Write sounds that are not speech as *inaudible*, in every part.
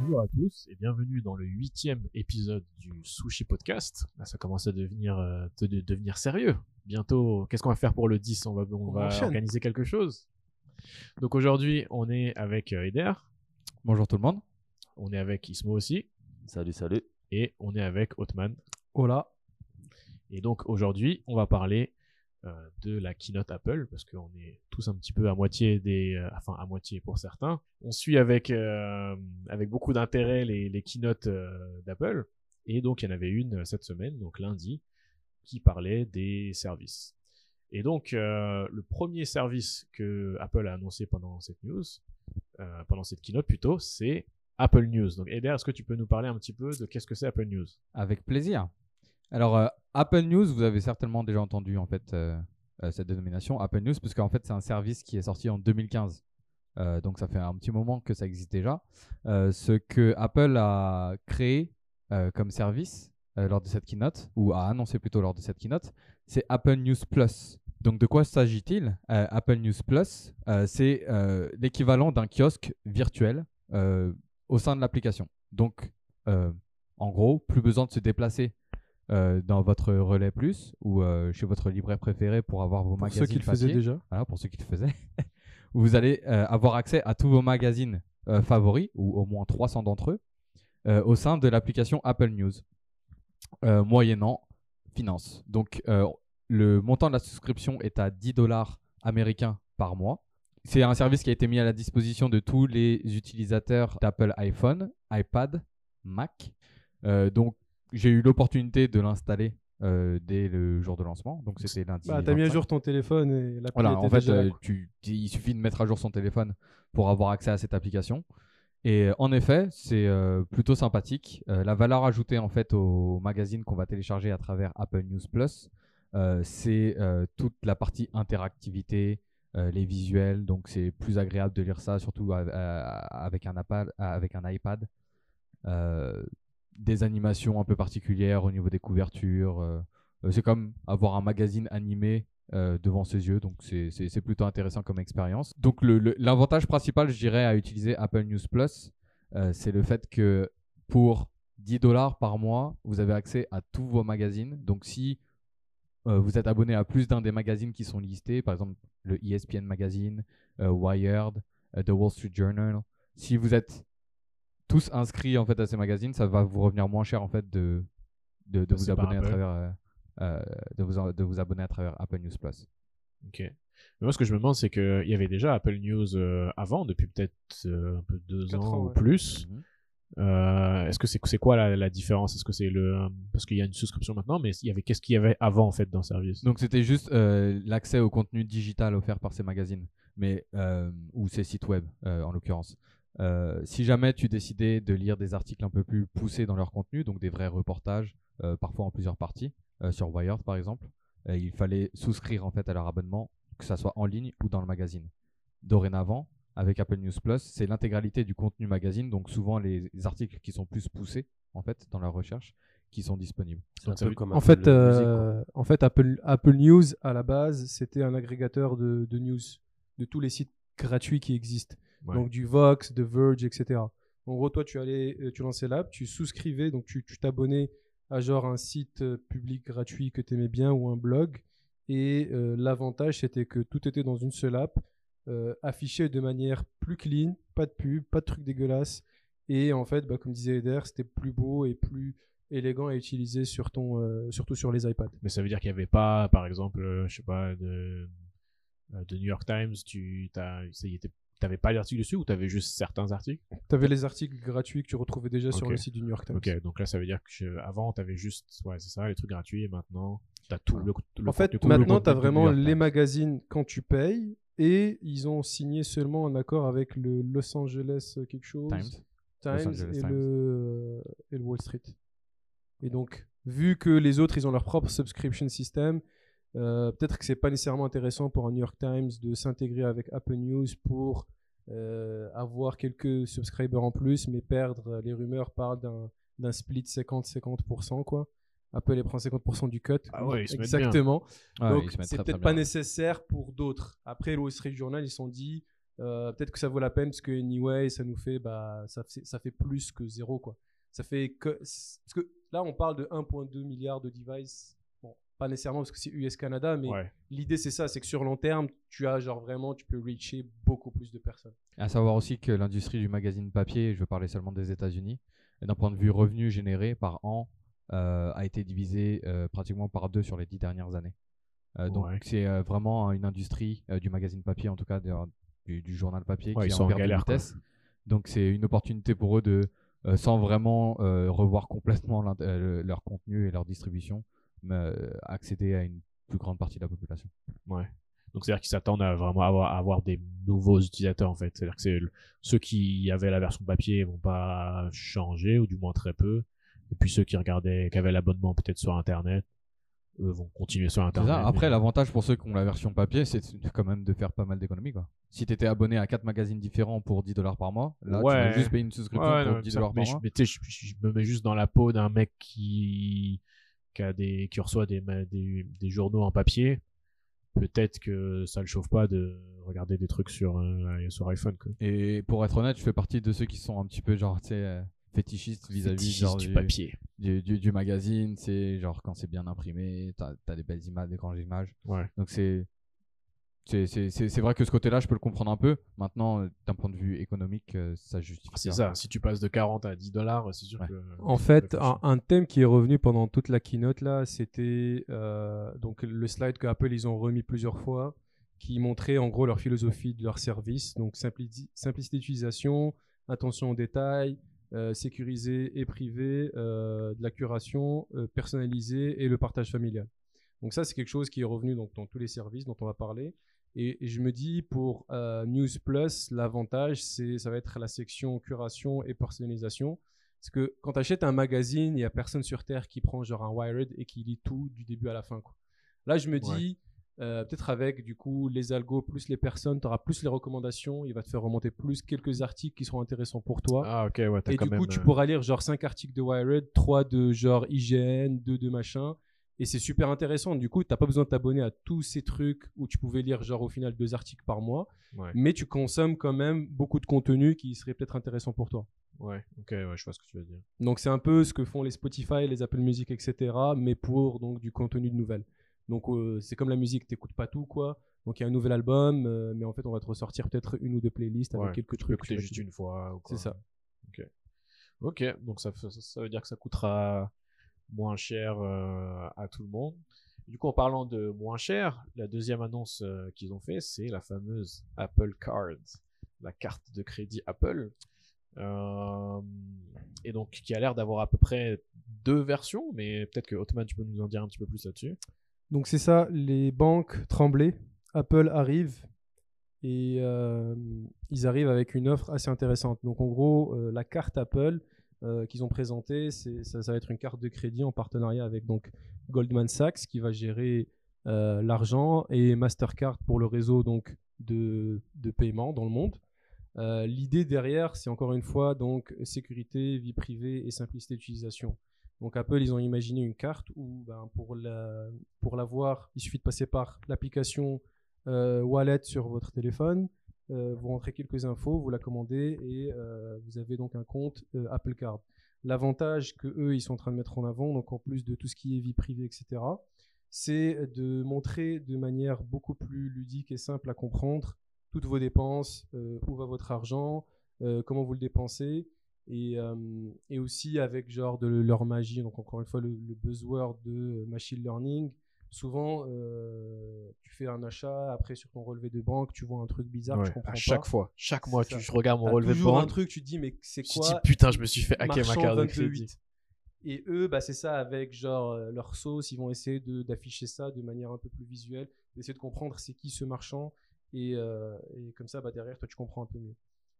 Bonjour à tous et bienvenue dans le huitième épisode du Sushi Podcast. Là, ça commence à devenir, euh, de- de- devenir sérieux. Bientôt, qu'est-ce qu'on va faire pour le 10 On va, on On va organiser quelque chose. Donc aujourd'hui, on est avec euh, Eder, Bonjour tout le monde. on est avec Ismo aussi, Salut, salut. et on est avec Otman. Hola. Et donc aujourd'hui, on va parler euh, de la keynote Apple, parce qu'on est tous un petit peu à moitié des... euh, enfin, à moitié pour certains. On suit avec, euh, avec beaucoup d'intérêt les, keynotes euh, d'Apple. Et donc, il y en avait une euh, cette semaine, donc lundi, qui parlait des services. Et donc, euh, le premier service que Apple a annoncé pendant cette news, euh, pendant cette keynote plutôt, c'est Apple News. Donc, Eder, est-ce que tu peux nous parler un petit peu de qu'est-ce que c'est Apple News? Avec plaisir. Alors, euh, Apple News, vous avez certainement déjà entendu en fait euh, euh, cette dénomination Apple News, parce qu'en fait, c'est un service qui est sorti en 2015. Euh, donc, ça fait un petit moment que ça existe déjà. Ce que Apple a créé comme service lors de cette keynote, ou a annoncé plutôt lors de cette keynote, c'est Apple News Plus. Donc, de quoi s'agit-il? Apple News Plus, c'est l'équivalent d'un kiosque virtuel au sein de l'application. Donc, en gros, plus besoin de se déplacer euh, dans votre relais plus ou euh, chez votre libraire préféré pour avoir vos Pour magazines ceux qui le faisaient déjà. Voilà, pour ceux qui le faisaient. *laughs* vous allez euh, avoir accès à tous vos magazines favoris, ou au moins 300 d'entre eux, au sein de l'application Apple News, moyennant finance. Donc, le montant de la souscription est à 10 dollars américains par mois. C'est un service qui a été mis à la disposition de tous les utilisateurs d'Apple iPhone, iPad, Mac. Donc, j'ai eu l'opportunité de l'installer euh, dès le jour de lancement. Donc, c'était lundi. Bah, t'as mis à 25. jour ton téléphone et la Voilà, en fait, euh, tu- il suffit de mettre à jour son téléphone pour avoir accès à cette application. Et euh, en effet, c'est euh, plutôt sympathique. Euh, la valeur ajoutée en fait au magazine qu'on va télécharger à travers Apple News Plus, c'est toute la partie interactivité, les visuels. Donc c'est plus agréable de lire ça, surtout av- avec un, iPad, avec un iPad. Des animations un peu particulières au niveau des couvertures. euh, euh, c'est comme avoir un magazine animé euh, devant ses yeux, donc c'est- plutôt intéressant comme expérience. Donc l'avantage principal, je dirais, à utiliser Apple News Plus, c'est le fait que pour 10 dollars par mois, vous avez accès à tous vos magazines. Donc si vous êtes abonné à plus d'un des magazines qui sont listés, par exemple le ESPN Magazine, Wired, The Wall Street Journal, si vous êtes tous inscrits en fait à ces magazines, ça va vous revenir moins cher en fait de, de, de vous abonner à Apple. travers euh, euh, de, vous, de vous abonner à travers Apple News Plus. Ok. Mais moi, ce que je me demande, c'est qu'il y avait déjà Apple News euh, avant, depuis peut-être euh, un peu deux ans, ans, ou ouais. plus. Mhm. Euh, Est-ce que c'est c'est quoi la, la différence? Est-ce que c'est le euh, parce qu'il y a une souscription maintenant, mais il y avait qu'est-ce qu'il y avait avant en fait dans le service? Donc c'était juste euh, l'accès au contenu digital offert par ces magazines, mais euh, ou ces sites web euh, en l'occurrence. Euh, si jamais tu décidais de lire des articles un peu plus poussés dans leur contenu, donc des vrais reportages, euh, parfois en plusieurs parties, euh, sur Wired par exemple, euh, il fallait souscrire en fait à leur abonnement, que ça soit en ligne ou dans le magazine. Dorénavant, avec Apple News Plus, c'est l'intégralité du contenu magazine, donc souvent les articles qui sont plus poussés en fait dans leur recherche, qui sont disponibles. C'est un peu comme En Apple fait, en fait Apple, Apple News, à la base, c'était un agrégateur de, de news de tous les sites gratuits qui existent. Ouais. Donc du Vox, de Verge, etc. En gros, toi, tu allais, euh, tu lançais l'app, tu souscrivais, donc tu t'abonnais à genre un site euh, public gratuit que tu aimais bien ou un blog. Et euh, l'avantage, c'était que tout était dans une seule app, euh, affiché de manière plus clean, pas de pub, pas de trucs dégueulasses. Et en fait, bah, comme disait Eder, c'était plus beau et plus élégant à utiliser sur ton, euh, surtout sur les iPads. Mais ça veut dire qu'il n'y avait pas, par exemple, je sais pas, de, de New York Times, tu n'avais pas d'article dessus ou tu avais juste certains articles? Tu avais les articles gratuits que tu retrouvais déjà sur le site du New York Times. Ok, donc là ça veut dire que avant tu avais juste, ouais, c'est ça, les trucs gratuits et maintenant tu as tout le, le En fait, le maintenant, contenu tu as du vraiment les magazines quand tu payes et ils ont signé seulement un accord avec le Los Angeles euh, quelque chose, Times. Times Los Angeles et, Times. Le, et le Wall Street. Et donc, vu que les autres, ils ont leur propre subscription system, euh, peut-être que c'est pas nécessairement intéressant pour un New York Times de s'intégrer avec Apple News pour euh, avoir quelques subscribers en plus, mais perdre. Les rumeurs parlent d'un d'un split 50-50%, quoi. Apple les prend 50% du cut. Ah ouais, ils se mettent bien. Exactement. Ouais, Donc, ils se mettent c'est très, peut-être très pas bien. nécessaire pour d'autres. Après, le Wall Street Journal, ils se sont dit, euh, peut-être que ça vaut la peine parce que anyway, ça nous fait, bah, ça fait plus que zéro, quoi. Ça fait que, parce que là, on parle de 1,2 milliard de devices. Pas nécessairement parce que c'est US-Canada, mais Ouais. l'idée c'est ça, c'est que sur long terme, tu as genre vraiment, tu peux reacher beaucoup plus de personnes. À savoir aussi que l'industrie du magazine papier, je veux parler seulement des États-Unis, d'un point de vue revenu généré par an, euh, a été divisé euh, pratiquement par deux sur les dix dernières années. Euh, donc Ouais. c'est euh, vraiment une industrie euh, du magazine papier, en tout cas du, du journal papier, Ouais, qui ils est sont en en galère, quoi. vitesse. Donc c'est une opportunité pour eux de, euh, sans vraiment euh, revoir complètement euh, leur contenu et leur distribution, mais, euh, accéder à une plus grande partie de la population. Ouais. Donc c'est-à-dire qu'ils s'attendent à vraiment avoir, à avoir des nouveaux utilisateurs en fait. C'est-à-dire que le- ceux qui avaient la version papier vont pas changer ou du moins très peu. Et puis ceux qui regardaient, qui avaient l'abonnement peut-être sur Internet, eux vont continuer sur Internet. ça. Après, mais- l'avantage pour ceux qui ont la version papier, c'est quand même de faire pas mal d'économies. quoi. Si tu étais abonné à 4 magazines différents pour 10 dollars par mois, là, tu vas juste payer une souscription Ouais, pour non, 10 ça- dollars mais par je, mois. mais tu sais, je, je- je me mets juste dans la peau d'un mec qui, qui, a des, qui reçoit des, des, des journaux en papier. Peut-être que ça le chauffe pas de regarder des trucs sur, euh, sur iPhone. Quoi. Et pour être honnête, je fais partie de ceux qui sont un petit peu genre, tu sais, euh, fétichistes vis-à-vis Fétichiste genre, du papier. du, du- du magazine. C'est genre quand c'est bien imprimé, t'as as des belles images, des grandes images. Ouais. Donc c'est. C'est vrai que ce côté-là, je peux le comprendre un peu. Maintenant, euh, d'un point de vue économique, euh, ça justifie. C'est ça. Si tu passes de 40 à 10 dollars, c'est sûr Ouais. que. En fait, un, thème qui est revenu pendant toute la keynote là, c'était euh, donc le slide que Apple ils ont remis plusieurs fois, qui montrait en gros leur philosophie de leur service, donc simpli- simplicité d'utilisation, attention aux détails, euh, sécurisé et privé, euh, de la curation, euh, personnalisé et le partage familial. Donc ça c'est quelque chose qui est revenu donc, dans tous les services dont on va parler. Et, et je me dis pour euh, News Plus, l'avantage c'est ça va être la section curation et personnalisation. Parce que quand tu achètes un magazine, il n'y a personne sur Terre qui prend genre un Wired et qui lit tout du début à la fin. Quoi. Là, je me dis, euh, peut-être avec du coup les algos plus les personnes, tu auras plus les recommandations, il va te faire remonter plus quelques articles qui seront intéressants pour toi. Ah, ok, ouais, et quand du coup, tu euh, pourras lire genre 5 articles de Wired, 3 de genre IGN, 2 de machin. Et c'est super intéressant. Du coup, tu n'as pas besoin de t'abonner à tous ces trucs où tu pouvais lire genre au final deux articles par mois. Ouais, Mais tu consommes quand même beaucoup de contenu qui serait peut-être intéressant pour toi. ouais, ok, ouais, je vois ce que tu veux dire. Donc c'est un peu ce que font les Spotify, les Apple Music, etc. Mais pour donc du contenu de nouvelles. Donc euh, c'est comme la musique, t'écoutes pas tout quoi. Donc il y a un nouvel album, euh, mais en fait on va te ressortir peut-être une ou deux playlists avec Ouais, quelques trucs. écouter juste une fois. C'est ça. Ok, donc ça, fait- ça, ça veut dire que ça coûtera moins cher euh, à tout le monde. Du coup, en parlant de moins cher, la deuxième annonce euh, qu'ils ont fait, c'est la fameuse Apple Card, la carte de crédit Apple, Euh, et donc qui a l'air d'avoir à peu près deux versions, mais peut-être que Ottoman, tu peux nous en dire un petit peu plus là-dessus. Donc c'est ça, les banques tremblaient, Apple arrive et ils arrivent avec une offre assez intéressante. Donc en gros, la carte Apple euh, qu'ils ont présentée, c'est, ça, va être une carte de crédit en partenariat avec donc Goldman Sachs qui va gérer euh, l'argent et Mastercard pour le réseau donc de, de paiement dans le monde. Euh, l'idée derrière, c'est encore une fois donc sécurité, vie privée et simplicité d'utilisation. Donc Apple, ils ont imaginé une carte où ben, pour la, pour l'avoir, il suffit de passer par l'application Wallet sur votre téléphone. Euh, vous rentrez quelques infos, vous la commandez et euh, vous avez donc un compte euh, Apple Card. L'avantage que eux ils sont en train de mettre en avant, donc en plus de tout ce qui est vie privée, etc., c'est de montrer de manière beaucoup plus ludique et simple à comprendre toutes vos dépenses, où va votre argent, comment vous le dépensez, et, et aussi avec genre de leur magie. Donc encore une fois le, le buzzword de machine learning. Souvent, euh, tu fais un achat, après sur ton relevé de banque, tu vois un truc bizarre, Ouais, tu comprends à pas. chaque fois, chaque mois, tu, je regarde mon T'as relevé de toujours un banque, truc, tu te dis mais c'est tu te quoi dis putain, je me suis fait hacker ma carte de 22.8. crédit. Et eux, bah, c'est ça, avec genre euh, leur sauce, ils vont essayer de- d'afficher ça de manière un peu plus visuelle, d'essayer de comprendre c'est qui ce marchand, et, euh, et comme ça, bah, derrière, toi, tu comprends un peu mieux.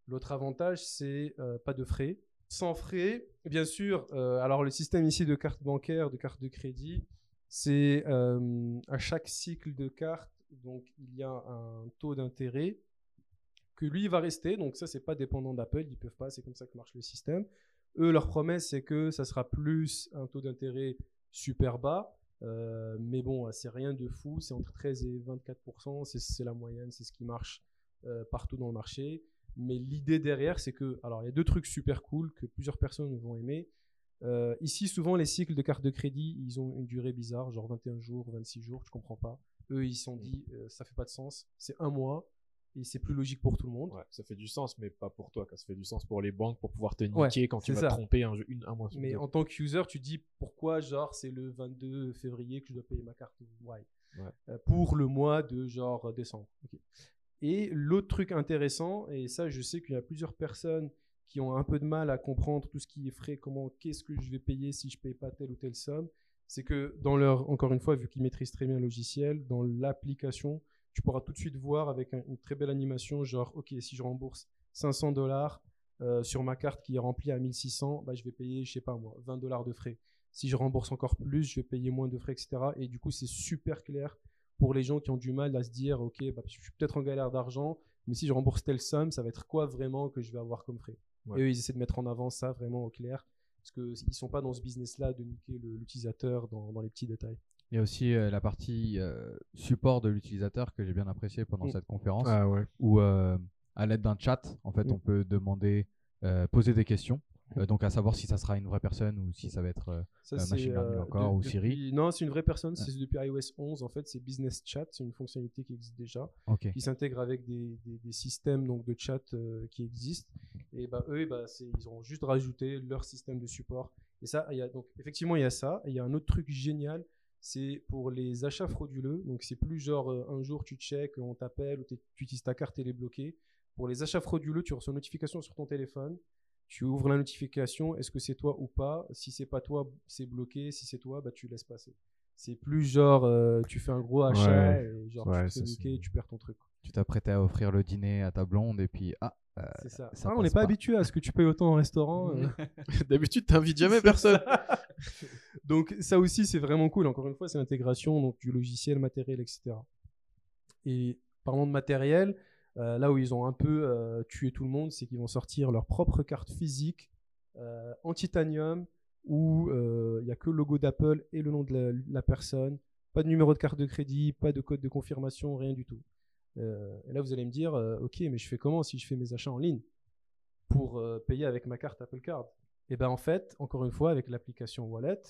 L'autre avantage, c'est pas de frais. Sans frais, bien sûr, alors le système ici de carte bancaire, de carte de crédit, c'est euh, à chaque cycle de carte, donc il y a un taux d'intérêt que lui va rester. Donc ça, c'est pas dépendant d'Apple, ils peuvent pas, c'est comme ça que marche le système. Eux, leur promesse, c'est que ça sera plus un taux d'intérêt super bas. Euh, mais bon, c'est rien de fou, c'est entre 13 et 24 c'est c'est la moyenne, c'est ce qui marche euh, partout dans le marché. Mais l'idée derrière, c'est que, alors il y a deux trucs super cool que plusieurs personnes vont aimer. Euh, ici, souvent, les cycles de carte de crédit, ils ont une durée bizarre, genre 21 jours, 26 jours, je comprends pas. Eux, ils se sont dit, euh, ça fait pas de sens, c'est un mois, et c'est plus logique pour tout le monde. Ouais, ça fait du sens, mais pas pour toi. Ça fait du sens pour les banques pour pouvoir te Ouais, niquer quand tu vas ça. te tromper un, jeu- une, un mois. sur Mais deux. en tant qu'user, tu te dis pourquoi, genre, c'est le 22 février que je dois payer ma carte Why? Ouais. Euh, pour le mois de genre décembre. Et l'autre truc intéressant, et ça, je sais qu'il y a plusieurs personnes qui ont un peu de mal à comprendre tout ce qui est frais, comment, qu'est-ce que je vais payer si je paye pas telle ou telle somme, c'est que dans leur, encore une fois, vu qu'ils maîtrisent très bien le logiciel, dans l'application, tu pourras tout de suite voir avec un- une très belle animation, genre, ok, si je rembourse 500 dollars euh, sur ma carte qui est remplie à 1600, bah, je vais payer, je sais pas moi, 20 dollars de frais. Si je rembourse encore plus, je vais payer moins de frais, etc. Et du coup, c'est super clair pour les gens qui ont du mal à se dire, ok, bah, je suis peut-être en galère d'argent, mais si je rembourse telle somme, ça va être quoi vraiment que je vais avoir comme frais? Ouais. Et eux, ils essaient de mettre en avant ça vraiment au clair, parce qu'ils sont pas dans ce business-là de niquer l'utilisateur dans, dans les petits détails. Il y a aussi euh, la partie euh, support de l'utilisateur que j'ai bien apprécié pendant Mm. cette conférence, Ah ouais. où euh, à l'aide d'un chat, en fait, Mm. on peut demander, euh, poser des questions. Euh, donc à savoir si ça sera une vraie personne ou si ça va être euh, Ça, Euh, machine learning euh, encore, ou Siri depuis- Non, c'est une vraie personne, c'est depuis iOS 11. En fait, c'est Business Chat, c'est une fonctionnalité qui existe déjà. qui s'intègre avec des, des- des systèmes donc, de chat qui existent. Et bah, eux, bah, ils ont juste rajouté leur système de support. Et ça, il y a, donc, effectivement, il y a ça. Et il y a un autre truc génial, c'est pour les achats frauduleux. Donc, c'est plus genre un jour tu check, on t'appelle ou tu utilises ta carte, elle est bloquée. Pour les achats frauduleux, tu reçois une notification sur ton téléphone. Tu ouvres la notification, est-ce que c'est toi ou pas? Si c'est pas toi, c'est bloqué. Si c'est toi, bah, tu laisses passer. C'est plus genre, euh, tu fais un gros achat Ouais. et genre Ouais, tu te fais tu perds ton truc. tu t'apprêtais à offrir le dîner à ta blonde et puis ah euh, C'est ça. ça Ah, on n'est pas pas. habitué à ce que tu payes autant au restaurant. euh. *laughs* *laughs* D'habitude, t'invites jamais personne. ça. *laughs* donc ça aussi, c'est vraiment cool. Encore une fois, c'est l'intégration donc, du logiciel, matériel, etc. Et parlons de matériel, euh, là où ils ont un peu euh, tué tout le monde, c'est qu'ils vont sortir leur propre carte physique euh, en titanium où il n'y a que le logo d'Apple et le nom de la, personne. Pas de numéro de carte de crédit, pas de code de confirmation, rien du tout. Et là, vous allez me dire, ok, mais je fais comment si je fais mes achats en ligne pour payer avec ma carte Apple Card? Et ben en fait, encore une fois, avec l'application Wallet,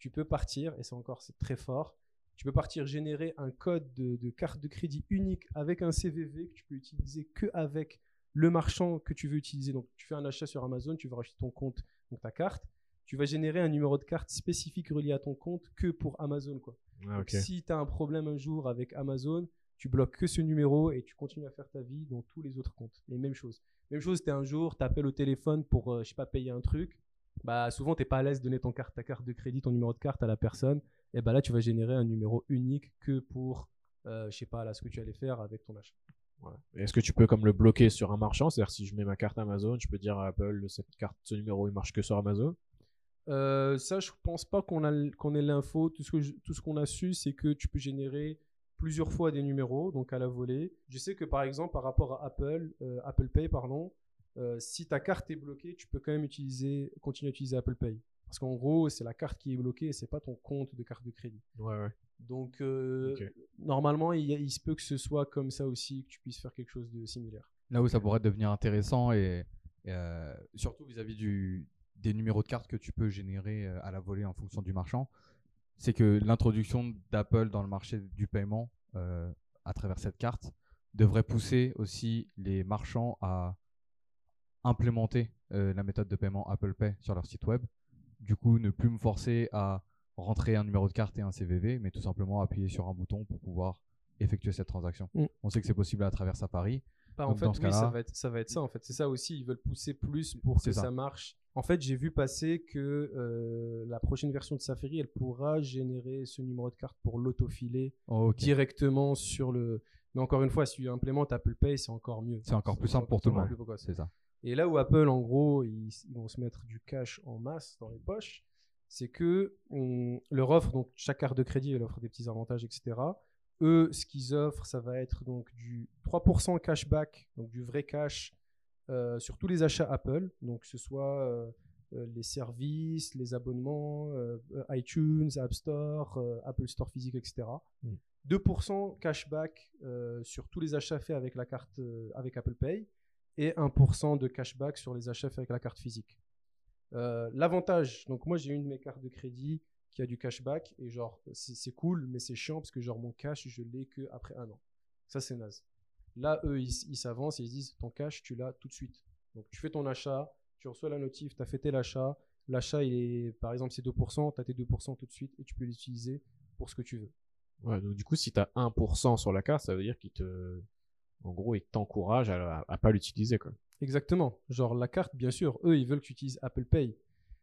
tu peux partir, et ça encore, c'est très fort, tu peux partir générer un code de, de carte de crédit unique avec un CVV que tu peux utiliser que avec le marchand que tu veux utiliser. Donc, tu fais un achat sur Amazon, tu vas rajouter ton compte, donc ta carte. Tu vas générer un numéro de carte spécifique relié à ton compte que pour Amazon. Quoi. Ah, ok. Si tu as un problème un jour avec Amazon, tu bloques que ce numéro et tu continues à faire ta vie dans tous les autres comptes. Et même chose. Même chose, tu un jour, tu appelles au téléphone pour, euh, je sais pas, payer un truc. Bah, souvent, tu n'es pas à l'aise de donner ton carte, ta carte de crédit, ton numéro de carte à la personne. Et bah là, tu vas générer un numéro unique que pour, euh, je sais pas, là, ce que tu allais faire avec ton achat. Est-ce que tu peux comme le bloquer sur un marchand? C'est-à-dire si je mets ma carte Amazon, je peux dire à Apple cette carte, ce numéro, il marche que sur Amazon? Euh, ça, je pense pas qu'on a l- qu'on ait l'info. Tout ce que je- tout ce qu'on a su, c'est que tu peux générer plusieurs fois des numéros, donc à la volée. Je sais que par exemple, par rapport à Apple, euh, Apple Pay, pardon, euh, si ta carte est bloquée, tu peux quand même utiliser, continuer à utiliser Apple Pay. Parce qu'en gros, c'est la carte qui est bloquée, et c'est pas ton compte de carte de crédit. Ouais, ouais. Donc, euh, normalement, il, y a- il se peut que ce soit comme ça aussi, que tu puisses faire quelque chose de similaire. Là où ça pourrait devenir intéressant et, et, euh, surtout vis-à-vis du, des numéros de carte que tu peux générer euh, à la volée en fonction du marchand, c'est que l'introduction d'Apple dans le marché du paiement euh, à travers cette carte devrait pousser aussi les marchands à implémenter euh, la méthode de paiement Apple Pay sur leur site web. Du coup, ne plus me forcer à rentrer un numéro de carte et un CVV, mais tout simplement appuyer sur un bouton pour pouvoir effectuer cette transaction. Mm. On sait que c'est possible à travers Safari. Bah, en fait, dans ce oui, ça va, être, ça va être ça. En fait, c'est ça aussi. Ils veulent pousser plus pour que ça. ça. marche. En fait, j'ai vu passer que euh, la prochaine version de Safari, elle pourra générer ce numéro de carte pour l'autofiler Oh, directement sur le. Mais encore une fois, si tu implémentes Apple Pay, c'est encore mieux. C'est encore plus simple pour tout le monde. C'est ça. Et là où Apple, en gros, ils, ils vont se mettre du cash en masse dans les poches, c'est que on leur offre, donc chaque carte de crédit, elle offre des petits avantages, etc. Eux, ce qu'ils offrent, ça va être donc du 3% cashback, donc du vrai cash euh, sur tous les achats Apple, donc que ce soit euh, euh, les services, les abonnements, euh, iTunes, App Store, Apple Store physique, etc. Mm. 2% cashback sur tous les achats faits avec la carte avec Apple Pay et 1% de cashback sur les achats avec la carte physique. Euh, L'avantage, donc moi j'ai une de mes cartes de crédit qui a du cashback et genre c'est cool mais c'est chiant parce que genre mon cash je l'ai que après un an. Ça c'est naze. Là eux ils s'avancent et ils se disent ton cash tu l'as tout de suite. Donc tu fais ton achat, tu reçois la notif, tu as fêté l'achat, l'achat il est par exemple c'est 2%, tu as tes 2% tout de suite et tu peux l'utiliser pour ce que tu veux. Ouais, donc du coup, si t'as 1% sur la carte, ça veut dire qu'il te. En gros, il t'encourage à, à pas l'utiliser, quoi. Exactement. Genre la carte, bien sûr, eux, ils veulent que tu utilises Apple Pay.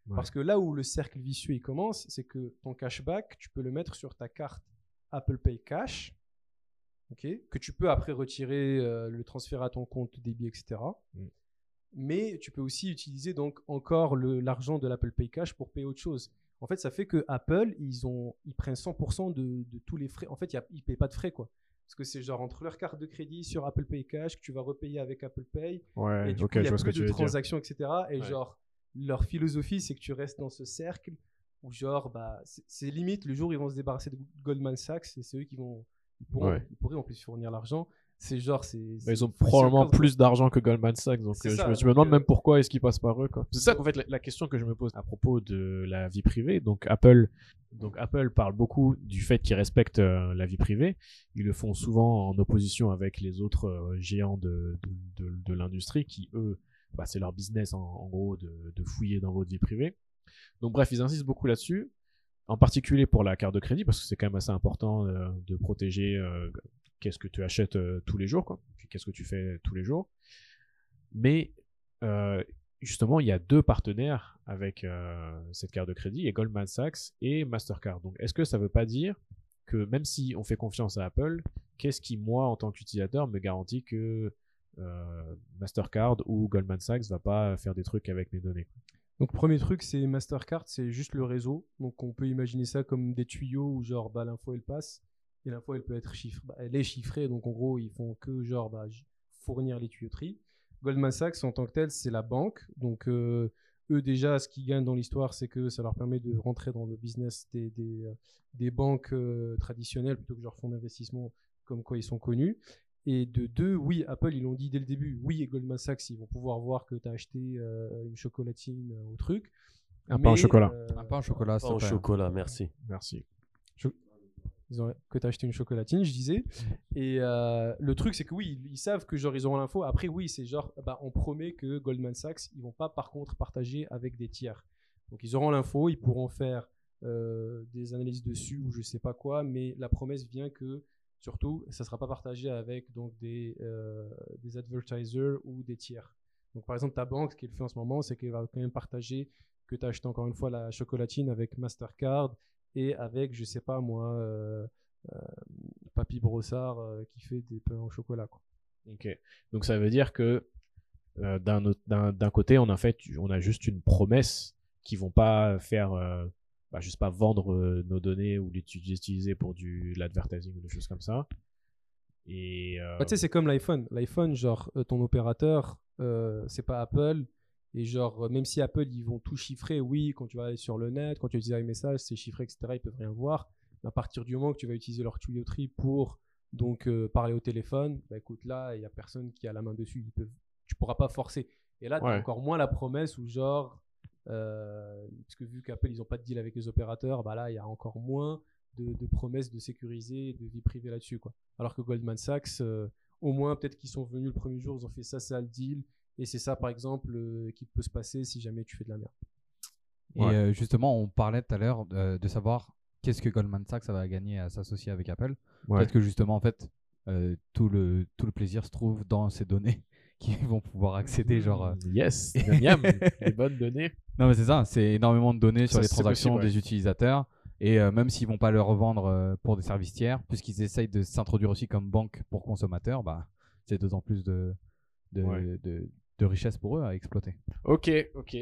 Ouais. Parce que là où le cercle vicieux il commence, c'est que ton cashback, tu peux le mettre sur ta carte Apple Pay Cash, ok, que tu peux après retirer, euh, le transférer à ton compte débit, etc. Mm. Mais tu peux aussi utiliser donc encore l'argent de l'Apple Pay Cash pour payer autre chose. En fait, ça fait que Apple, ils, ont, ils prennent 100% de, de tous les frais. En fait, il y a- ils ne payent pas de frais, quoi. Parce que c'est genre entre leur carte de crédit sur Apple Pay Cash que tu vas repayer avec Apple Pay. Ouais, Et du ok, coup, il y a plus de dire. transactions, etc. Et Ouais. genre, leur philosophie, c'est que tu restes dans ce cercle où, genre, bah, c'est- c'est limite le jour où ils vont se débarrasser de Goldman Sachs et c'est eux qui vont. Ils pourront, Ouais. ils pourraient en plus fournir l'argent. C'est genre, c'est. Ils ont probablement plus d'argent que Goldman Sachs, donc euh, je, me, je me donc, demande euh, même pourquoi est-ce qu'ils passent par eux. quoi. C'est ça qu'en fait la, la question que je me pose à propos de la vie privée. Donc Apple, donc Apple parle beaucoup du fait qu'ils respectent euh, la vie privée. Ils le font souvent en opposition avec les autres euh, géants de, de, de- de l'industrie qui eux, bah, c'est leur business en, en gros de, de fouiller dans votre vie privée. Donc bref, ils insistent beaucoup là-dessus, en particulier pour la carte de crédit parce que c'est quand même assez important euh, de protéger euh, qu'est-ce que tu achètes euh, tous les jours, quoi. Qu'est-ce que tu fais tous les jours. Mais euh, justement, il y a deux partenaires avec euh, cette carte de crédit, il y a Goldman Sachs et Mastercard. Donc, est-ce que ça veut pas dire que même si on fait confiance à Apple, qu'est-ce qui, moi, en tant qu'utilisateur, me garantit que Mastercard ou Goldman Sachs va pas faire des trucs avec mes données? Donc, premier truc, c'est Mastercard, c'est juste le réseau. Donc, on peut imaginer ça comme des tuyaux où, genre, l'info, elle passe. Et l'info, elle peut être chiffrée. Bah, elle est chiffrée. Donc, en gros, ils font que, genre, bah, fournir les tuyauteries. Goldman Sachs, en tant que tel, c'est la banque. Donc, euh, eux, déjà, ce qu'ils gagnent dans l'histoire, c'est que ça leur permet de rentrer dans le business des, des, euh, des banques euh, traditionnelles plutôt que genre fonds d'investissement comme quoi ils sont connus. Et de deux, oui, Apple, ils l'ont dit dès le début. Oui, et Goldman Sachs, ils vont pouvoir voir que tu as acheté euh, une chocolatine euh, au truc. Un pain au Mais, chocolat. euh, Un pain au chocolat, Pas s'il au chocolat, merci. Merci. Que tu as acheté une chocolatine, je disais. Et euh, le truc, c'est que oui, ils, ils savent que genre ils auront l'info. Après, oui, c'est genre, bah, on promet que Goldman Sachs, ils vont pas par contre partager avec des tiers. Donc ils auront l'info, ils pourront faire euh, des analyses dessus ou je sais pas quoi, mais la promesse vient que surtout, ça sera pas partagé avec donc des euh, des advertisers ou des tiers. Donc par exemple, ta banque, ce qu'elle fait en ce moment, c'est qu'elle va quand même partager que tu as acheté encore une fois la chocolatine avec Mastercard et avec, je sais pas moi, euh, euh, Papy Brossard euh, qui fait des pains au chocolat. Quoi. Ok. Donc ça veut dire que d'un côté, on a fait, on a juste une promesse qui vont pas faire, bah, juste pas vendre nos données ou les uti- les utiliser pour du de l'advertising ou des choses comme ça. Et Bah, tu sais, c'est comme l'iPhone. L'iPhone, genre, ton opérateur, c'est pas Apple. Et genre, euh, même si Apple, ils vont tout chiffrer, oui, quand tu vas aller sur le net, quand tu utilises un message, c'est chiffré, etc., ils peuvent rien voir. Mais à partir du moment que tu vas utiliser leur tuyauterie pour donc euh, parler au téléphone, bah écoute, là, il y a personne qui a la main dessus. Ils peuvent, tu pourras pas forcer. Et là, tu Ouais. encore moins la promesse où genre, euh, parce que vu qu'Apple, ils ont pas de deal avec les opérateurs, bah là, il y a encore moins de, de promesses de sécuriser, de vie privée là-dessus, quoi. Alors que Goldman Sachs, euh, au moins, peut-être qu'ils sont venus le premier jour, ils ont fait ça, ça le deal. Et c'est ça, par exemple, euh, qui peut se passer si jamais tu fais de la merde. Et Ouais. euh, justement, on parlait tout à l'heure euh, de savoir qu'est-ce que Goldman Sachs va gagner à s'associer avec Apple. Ouais. Peut-être que justement, en fait, euh, tout, le, tout le plaisir se trouve dans ces données *laughs* qui vont pouvoir accéder. Genre, euh, yes, *laughs* miam, les bonnes données. Non, mais c'est ça, c'est énormément de données sur les transactions possible, ouais. des utilisateurs. Et euh, même s'ils vont pas le revendre euh, pour des services tiers, puisqu'ils essayent de s'introduire aussi comme banque pour consommateurs, bah, c'est d'autant plus de, de, Ouais. de, de richesse pour eux à exploiter. Ok, ok.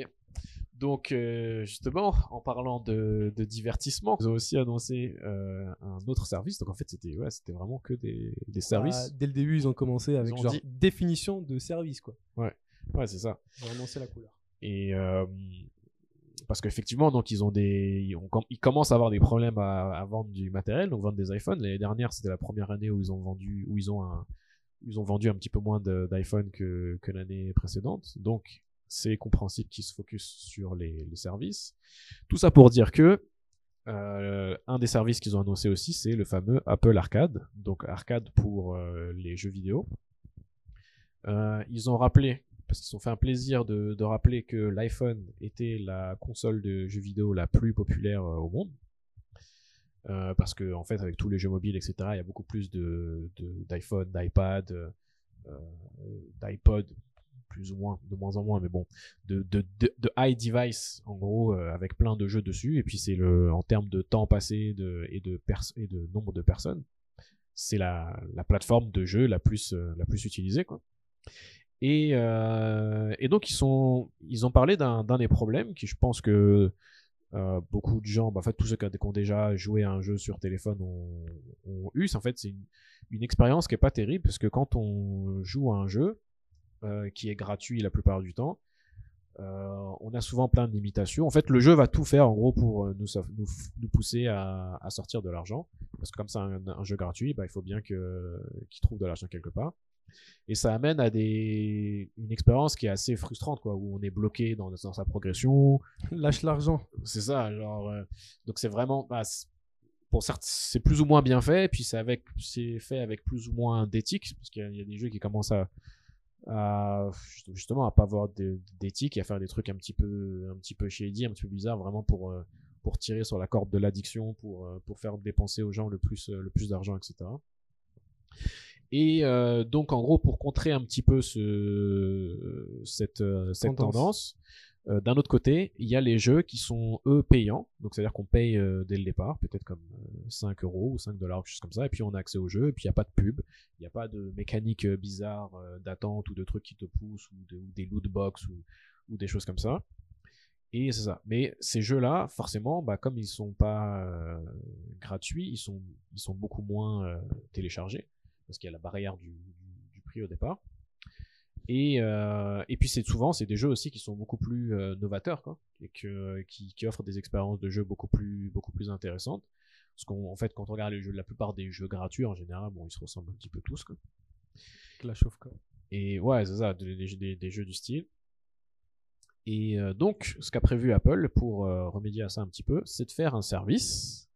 Donc euh, justement, en parlant de, de divertissement, ils ont aussi annoncé euh, un autre service. Donc en fait, c'était ouais, c'était vraiment que des, des services. Bah, dès le début, ils ont commencé avec ont genre dit- définition de service, quoi. Ouais, c'est ça. Ils ont annoncé la couleur. Et euh, parce qu'effectivement, donc ils ont des, ils, ont- ils commencent à avoir des problèmes à, à vendre du matériel, donc vendre des iPhones. L'année dernière, c'était la première année où ils ont vendu, où ils ont un, ils ont vendu un petit peu moins d'iPhone que, l'année précédente. Donc, c'est compréhensible qu'ils se focus sur les, services. Tout ça pour dire que euh, un des services qu'ils ont annoncé aussi, c'est le fameux Apple Arcade. Donc Arcade pour euh, les jeux vidéo. Euh, ils ont rappelé, parce qu'ils se sont fait un plaisir de, de rappeler que l'iPhone était la console de jeux vidéo la plus populaire au monde. Euh, parce que en fait, avec tous les jeux mobiles, etc., il y a beaucoup plus de d'iPhone, d'iPad, euh, euh, d'iPod, plus ou moins, de moins en moins, mais bon, de, de, de, high device, en gros, avec plein de jeux dessus. Et puis c'est le, en termes de temps passé de, et, de nombre de personnes, c'est la, la plateforme de jeu la plus, la plus utilisée, quoi. Et, et donc ils sont, ils ont parlé d'un des problèmes qui, je pense que euh, beaucoup de gens, bah, en fait tous ceux qui ont déjà joué à un jeu sur téléphone ont, ont eu, en fait c'est une, expérience qui est pas terrible parce que quand on joue à un jeu euh, qui est gratuit la plupart du temps, euh, on a souvent plein de limitations. En fait, le jeu va tout faire en gros pour nous, pousser à, sortir de l'argent. Parce que comme c'est un, jeu gratuit, bah, il faut bien qu'il trouve de l'argent quelque part. Et ça amène à des une expérience qui est assez frustrante, quoi, où on est bloqué dans, dans sa progression. Lâche l'argent. C'est ça, genre. Euh, donc c'est vraiment. Bah, pour certes, c'est plus ou moins bien fait, puis c'est avec, c'est fait avec plus ou moins d'éthique, parce qu'il y, y, a des jeux qui commencent à, à justement à pas avoir d'éthique et à faire des trucs un petit peu, un petit peu shady, un petit peu bizarre, vraiment pour euh, pour tirer sur la corde de l'addiction, pour euh, pour faire dépenser aux gens le plus le plus d'argent, etc. Et euh, donc en gros pour contrer un petit peu ce cette cette tendance, tendance euh, d'un autre côté, il y a les jeux qui sont eux payants, donc c'est-à-dire qu'on paye euh, dès le départ, peut-être comme euh, 5 euros ou 5 dollars, quelque chose comme ça, et puis on a accès au jeu, et puis il n'y a pas de pub, il n'y a pas de mécanique euh, bizarre d'attente ou de trucs qui te poussent, ou, de, ou des loot box ou, ou, des choses comme ça. Et c'est ça. Mais ces jeux-là, forcément, bah, comme ils sont pas euh, gratuits, ils sont, ils sont beaucoup moins euh, téléchargés, parce qu'il y a la barrière du, du, du prix au départ. Et, euh, et puis c'est souvent c'est des jeux aussi qui sont beaucoup plus euh, novateurs quoi, et que, qui, qui, offrent des expériences de jeu beaucoup plus beaucoup plus intéressantes. Parce qu'en en fait quand on regarde les jeux, la plupart des jeux gratuits en général, bon ils se ressemblent un petit peu tous quoi. Clash of Clans. Et ouais c'est ça, des, des, des, jeux du style. Et euh, donc ce qu'a prévu Apple pour remédier à ça un petit peu, c'est de faire un service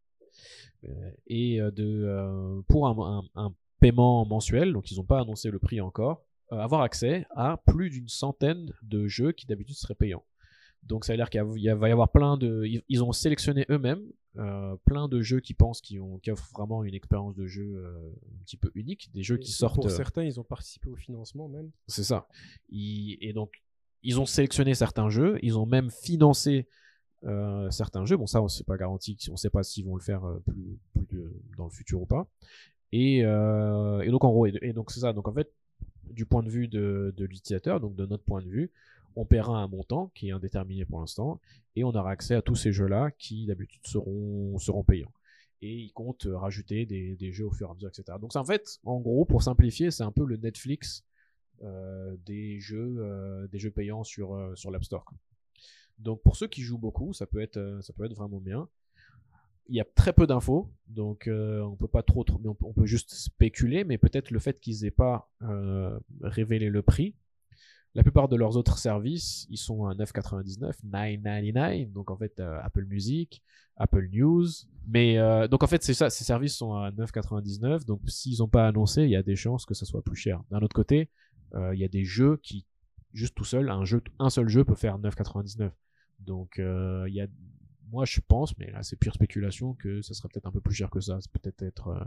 et de pour un, un, un paiement mensuel. Donc ils n'ont pas annoncé le prix encore euh, avoir accès à plus d'une centaine de jeux qui d'habitude seraient payants. Donc ça veut dire qu'il va y avoir plein de... Ils ont sélectionné eux-mêmes euh, plein de jeux qui pensent qu'ils qu offrent vraiment une expérience de jeu euh, un petit peu unique, des jeux et qui sortent... Pour certains, ils ont participé au financement même. C'est ça. Ils, et donc, ils ont sélectionné certains jeux, ils ont même financé euh, certains jeux. Bon, ça, c'est pas garanti, on sait pas s'ils vont le faire plus, plus de, dans le futur ou pas. Et, euh, et donc, en gros, et, donc c'est ça. Donc, en fait, du point de vue de, l'utilisateur, donc de notre point de vue, on paiera un montant qui est indéterminé pour l'instant, et on aura accès à tous ces jeux-là qui d'habitude seront, payants. Et ils comptent rajouter des, jeux au fur et à mesure, etc. Donc en fait, en gros, pour simplifier, c'est un peu le Netflix euh, des, jeux, euh, des jeux payants sur, sur l'App Store. Donc pour ceux qui jouent beaucoup, ça peut être, ça peut être vraiment bien il y a très peu d'infos, donc euh, on peut pas trop, on, peut, juste spéculer, mais peut-être le fait qu'ils aient pas euh, révélé le prix. La plupart de leurs autres services, ils sont à 9,99, 9,99, donc en fait euh, Apple Music, Apple News, mais donc en fait c'est ça, ces services sont à 9,99, donc s'ils n'ont pas annoncé, il y a des chances que ça soit plus cher. D'un autre côté, il y a des jeux qui juste tout seul, un jeu, un seul jeu peut faire 9,99, donc il y a moi je pense, mais là c'est pure spéculation, que ça serait peut-être un peu plus cher que ça. C'est peut-être être, euh,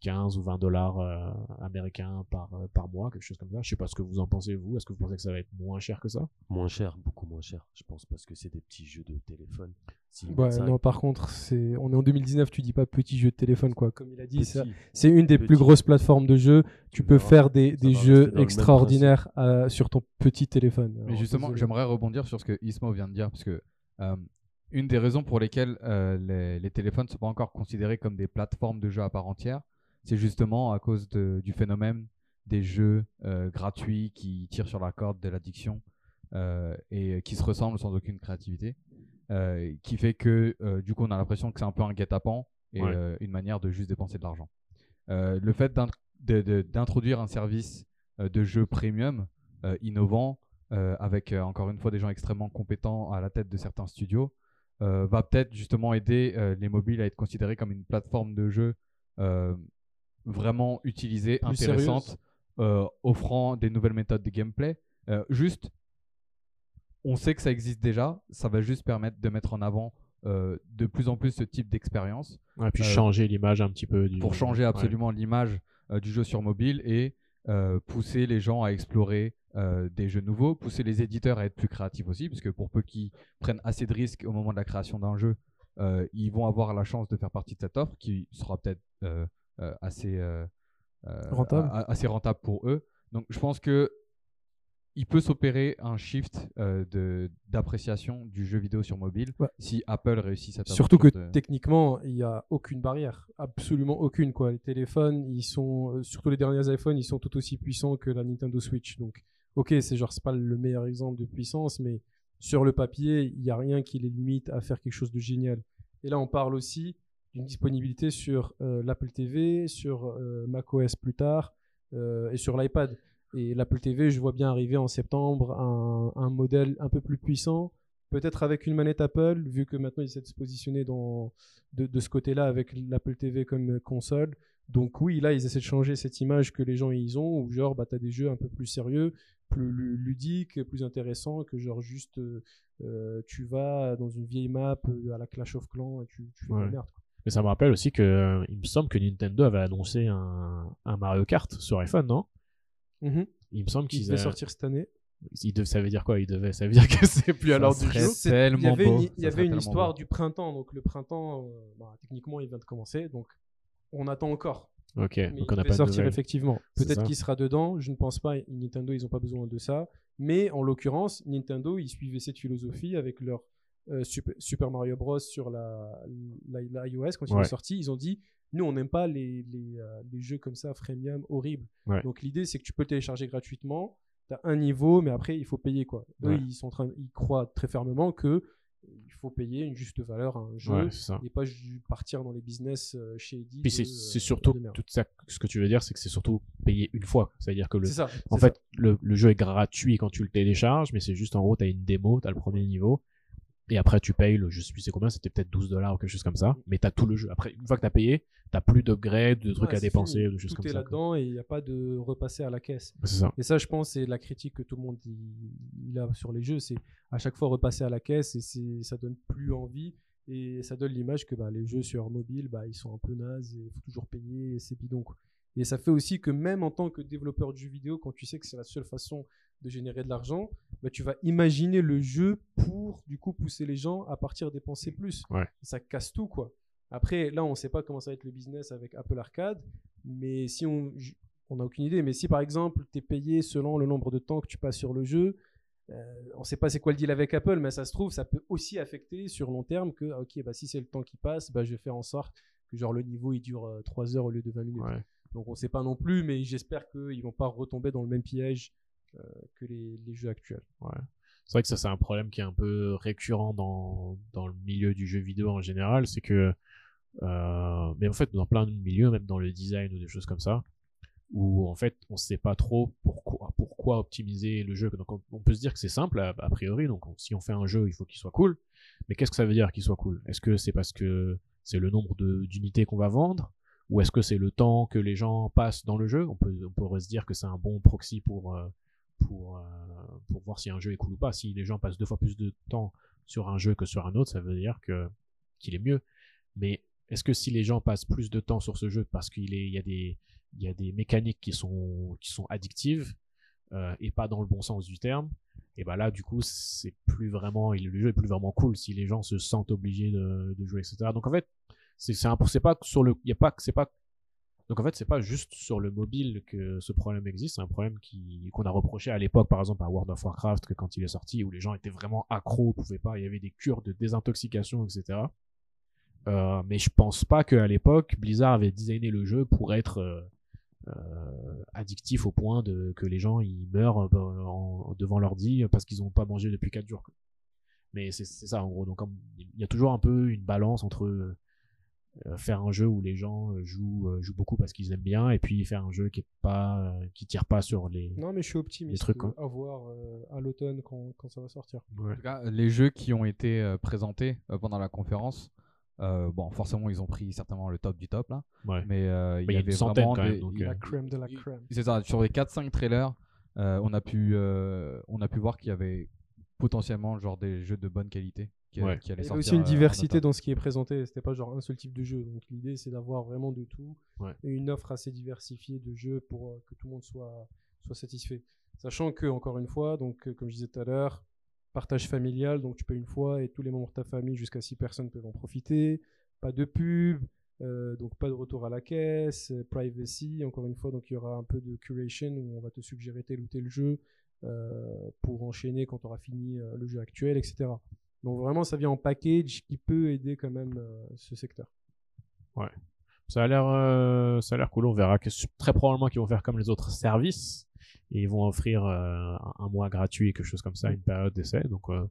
15 ou 20 dollars euh, américains par, euh, par mois, quelque chose comme ça. Je sais pas ce que vous en pensez, vous. Est-ce que vous pensez que ça va être moins cher que ça? Moins cher, beaucoup moins cher, je pense, parce que c'est des petits jeux de téléphone. Si ouais, ça... non, par contre, c'est... on est en 2019, tu dis pas petit jeu de téléphone, quoi. Comme il a dit, ça... c'est une des petit. plus grosses plateformes de jeux. Tu, tu peux verras, faire des, des jeux extraordinaires euh, sur ton petit téléphone. Mais justement, j'aimerais rebondir sur ce que Ismo vient de dire, parce que une des raisons pour lesquelles euh, les, les, téléphones ne sont pas encore considérés comme des plateformes de jeux à part entière, c'est justement à cause de, du phénomène des jeux euh, gratuits qui tirent sur la corde de l'addiction euh, et qui se ressemblent sans aucune créativité. qui fait que du coup on a l'impression que c'est un peu un guet-apens et Ouais. une manière de juste dépenser de l'argent. Le fait d'introduire un service de jeu premium innovant avec encore une fois des gens extrêmement compétents à la tête de certains studios euh, va peut-être justement aider euh, les mobiles à être considérés comme une plateforme de jeu euh, vraiment utilisée, Plus intéressante, euh, offrant des nouvelles méthodes de gameplay. Euh, juste, on sait que ça existe déjà, ça va juste permettre de mettre en avant euh, de plus en plus ce type d'expérience Ouais, puis Euh, changer l'image un petit peu du. pour changer Ouais. absolument l'image euh, du jeu sur mobile et euh, pousser les gens à explorer euh, des jeux nouveaux, pousser les éditeurs à être plus créatifs aussi, parce que pour peu qu'ils prennent assez de risques au moment de la création d'un jeu, euh, ils vont avoir la chance de faire partie de cette offre qui sera peut-être assez, Rentable. assez rentable pour eux. Donc je pense que il peut s'opérer un shift euh, d'appréciation du jeu vidéo sur mobile Ouais. si Apple réussit cette Surtout que de- techniquement, il n'y a aucune barrière, absolument aucune. Quoi. Les téléphones, ils sont, euh, surtout les derniers iPhones, ils sont tout aussi puissants que la Nintendo Switch. Donc, ok, c'est genre, c'est pas le meilleur exemple de puissance, mais sur le papier, il n'y a rien qui les limite à faire quelque chose de génial. Et là, on parle aussi d'une disponibilité sur euh, l'Apple TV, sur euh, macOS plus tard euh, et sur l'iPad. Et l'Apple TV, je vois bien arriver en septembre un, un modèle un peu plus puissant, peut-être avec une manette Apple, vu que maintenant ils essaient de se positionner dans, de, de ce côté-là avec l'Apple TV comme console. Donc oui, là, ils essaient de changer cette image que les gens ils ont, où genre, bah, tu as des jeux un peu plus sérieux, plus lu- ludiques, plus intéressants, que genre juste, euh, euh, tu vas dans une vieille map euh, à la Clash of Clans et tu, tu fais de la merde. quoi. Mais ça me rappelle aussi que il me semble que Nintendo avait annoncé un, un Mario Kart sur iPhone, non? Il me semble Qui qu'ils devait a- sortir cette année. devaient- ça veut dire quoi? Il devait, ça veut dire que *laughs* c'est plus à l'ordre du jour? Il y avait beau. une, il y Ça avait serait une tellement histoire beau. du printemps, donc le printemps, euh, bah, techniquement, il vient de commencer, donc on attend encore. Ok, Mais donc il on devait pas sortir effectivement. Peut-être qu'il sera dedans. Je ne pense pas. Nintendo, ils n'ont pas besoin de ça. Mais en l'occurrence, Nintendo, ils suivaient cette philosophie avec leur euh, Super, Super Mario Bros sur la, la, la iOS quand il Ouais. sorti. Ils ont dit, nous, on n'aime pas les, les, euh, les jeux comme ça, freemium, horribles. Ouais. Donc l'idée, c'est que tu peux le télécharger gratuitement. Tu as un niveau, mais après, il faut payer quoi. Eux, Ouais. ils sont en train, ils croient très fermement que il faut payer une juste valeur à un jeu et pas partir dans les business euh, shady. Puis c'est euh, surtout tout ça. Ce que tu veux dire, c'est que c'est surtout payer une fois. C'est-à-dire que le, ça. en fait, le, le jeu est gratuit quand tu le télécharges, mais c'est juste en gros, tu as une démo, tu as le premier niveau, et après tu payes, le, je sais plus c'est combien, c'était peut-être 12 dollars ou quelque chose comme ça, mais tu as tout le jeu. Après, une fois que tu as payé, tu plus d'upgrade, de trucs Ouais, à dépenser, fini. de choses Tout comme ça. quoi. là-dedans et il n'y a pas de repasser à la caisse. C'est ça. Et ça, je pense, c'est la critique que tout le monde il, a sur les jeux. C'est à chaque fois repasser à la caisse et c'est, ça donne plus envie. Et ça donne l'image que bah, les jeux sur mobile, bah, ils sont un peu nazes et il faut toujours payer et c'est bidon. Quoi. Et ça fait aussi que même en tant que développeur de jeux vidéo, quand tu sais que c'est la seule façon de générer de l'argent, bah, tu vas imaginer le jeu pour du coup pousser les gens à partir dépenser plus. Ouais. Ça casse tout quoi. Après, là, on ne sait pas comment ça va être le business avec Apple Arcade, mais si on, on n'a aucune idée. Mais si par exemple, tu es payé selon le nombre de temps que tu passes sur le jeu, euh, on ne sait pas c'est quoi le deal avec Apple, mais ça se trouve, ça peut aussi affecter sur long terme que, ah, ok, bah, si c'est le temps qui passe, bah, je vais faire en sorte que genre, le niveau il dure euh, 3 heures au lieu de 20 minutes. Ouais. Donc on ne sait pas non plus, mais j'espère qu'ils ne vont pas retomber dans le même piège que les, jeux actuels. C'est vrai que ça, c'est un problème qui est un peu récurrent dans, dans le milieu du jeu vidéo en général. C'est que, euh, mais en fait, dans plein de milieux, même dans le design ou des choses comme ça, où en fait, on sait pas trop pourquoi, optimiser le jeu. Donc, on, peut se dire que c'est simple a, priori. Donc, on- si on fait un jeu, il faut qu'il soit cool. Mais qu'est-ce que ça veut dire qu'il soit cool? Est-ce que c'est parce que c'est le nombre d'unités qu'on va vendre? Ou est-ce que c'est le temps que les gens passent dans le jeu? On, peut, on pourrait se dire que c'est un bon proxy pour, euh, pour, euh, pour voir si un jeu est cool ou pas. Si les gens passent deux fois plus de temps sur un jeu que sur un autre, ça veut dire que qu'il est mieux. Mais est-ce que si les gens passent plus de temps sur ce jeu parce qu'il est, il y a des, il y a des mécaniques qui sont, qui sont addictives euh, et pas dans le bon sens du terme, et ben là du coup c'est plus vraiment, le jeu est plus vraiment cool si les gens se sentent obligés de, de jouer, etc. Donc en fait c'est c'est pas sur le, il y a pas, c'est pas donc en fait, c'est pas juste sur le mobile que ce problème existe, c'est un problème qui qu'on a reproché à l'époque, par exemple à World of Warcraft, que quand il est sorti, où les gens étaient vraiment accros, pouvaient pas, il y avait des cures de désintoxication, etc. Euh, mais je pense pas qu'à l'époque, Blizzard avait designé le jeu pour être euh, euh, addictif au point de que les gens ils meurent en- devant l'ordi parce qu'ils ont pas mangé depuis 4 jours. Mais c'est ça en gros. Donc il y a toujours un peu une balance entre faire un jeu où les gens euh, jouent, euh, jouent beaucoup parce qu'ils aiment bien et puis faire un jeu qui est pas euh, qui tire pas sur les. Non, mais je suis optimiste. trucs, euh, à voir euh, à l'automne quand, quand ça va sortir. Ouais. En tout cas, les jeux qui ont été euh, présentés euh, pendant la conférence, euh, bon, forcément, ils ont pris certainement le top du top là, Ouais. mais euh, il Bah, il y y a une avait centaine, vraiment quand même, des- donc, il- euh, La crème de la crème. C'est ça, sur les 4-5 trailers, euh, on, a pu, euh, on a pu voir qu'il y avait potentiellement genre des jeux de bonne qualité qui, Ouais. qui allaient Il y avait sortir. aussi une euh, diversité dans ce qui est présenté. C'était pas genre un seul type de jeu. Donc l'idée, c'est d'avoir vraiment de tout Ouais. et une offre assez diversifiée de jeux pour euh, que tout le monde soit, soit satisfait. Sachant que, encore une fois, donc, euh, comme je disais tout à l'heure, partage familial, donc tu payes une fois et tous les membres de ta famille, jusqu'à 6 personnes peuvent en profiter. Pas de pub, euh, donc pas de retour à la caisse, euh, privacy, encore une fois, donc il y aura un peu de curation où on va te suggérer tel ou tel jeu euh, pour enchaîner quand tu auras fini euh, le jeu actuel, etc. Donc vraiment, ça vient en package qui peut aider quand même euh, ce secteur. Ça a l'air, euh, ça a l'air cool. On verra que très probablement qu'ils vont faire comme les autres services et ils vont offrir euh, un- un mois gratuit, quelque chose comme ça, une période d'essai. Donc, euh,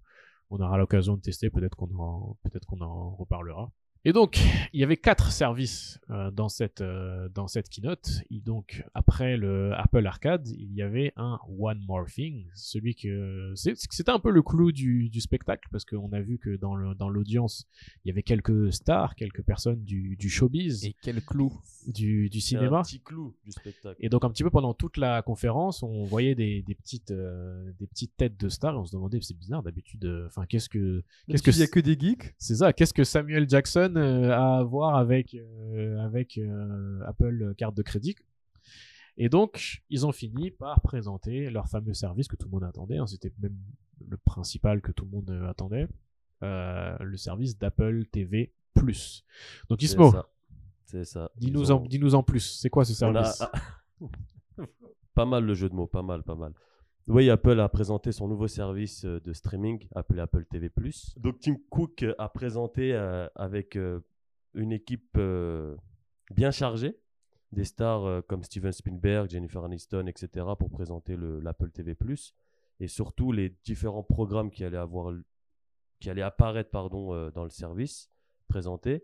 on aura l'occasion de tester. Peut-être qu'on en, peut-être qu'on en reparlera. Et donc, il y avait quatre services euh, dans cette euh, dans cette keynote. Et donc, après le Apple Arcade, il y avait un One More Thing, celui que c'était un peu le clou du, du spectacle parce qu'on a vu que dans le dans l'audience, il y avait quelques stars, quelques personnes du, du showbiz, Et quel clou du, du C'est un cinéma. petit clou du spectacle. Et donc un petit peu pendant toute la conférence, on voyait des, des petites euh, des petites têtes de stars et on se demandait c'est bizarre d'habitude. Enfin qu'est-ce que qu'est-ce que il y a que des geeks c'est ça Qu'est-ce que Samuel Jackson euh, à voir avec euh, avec euh, Apple carte de crédit Et donc ils ont fini par présenter leur fameux service que tout le monde attendait. hein, C'était même le principal que tout le monde attendait, euh, le service d'Apple TV Plus. Donc Ismo, ça. C'est ça. dis-nous en, dis-nous en plus. C'est quoi ce service? *laughs* pas mal le jeu de mots, pas mal, pas mal. Oui, Apple a présenté son nouveau service euh, de streaming appelé Apple TV+. Donc Tim Cook a présenté euh, avec euh, une équipe bien chargée, des stars comme Steven Spielberg, Jennifer Aniston, etc. pour présenter le- l'Apple TV+. Et surtout les différents programmes qui allaient, avoir, qui allaient apparaître dans le service présenté.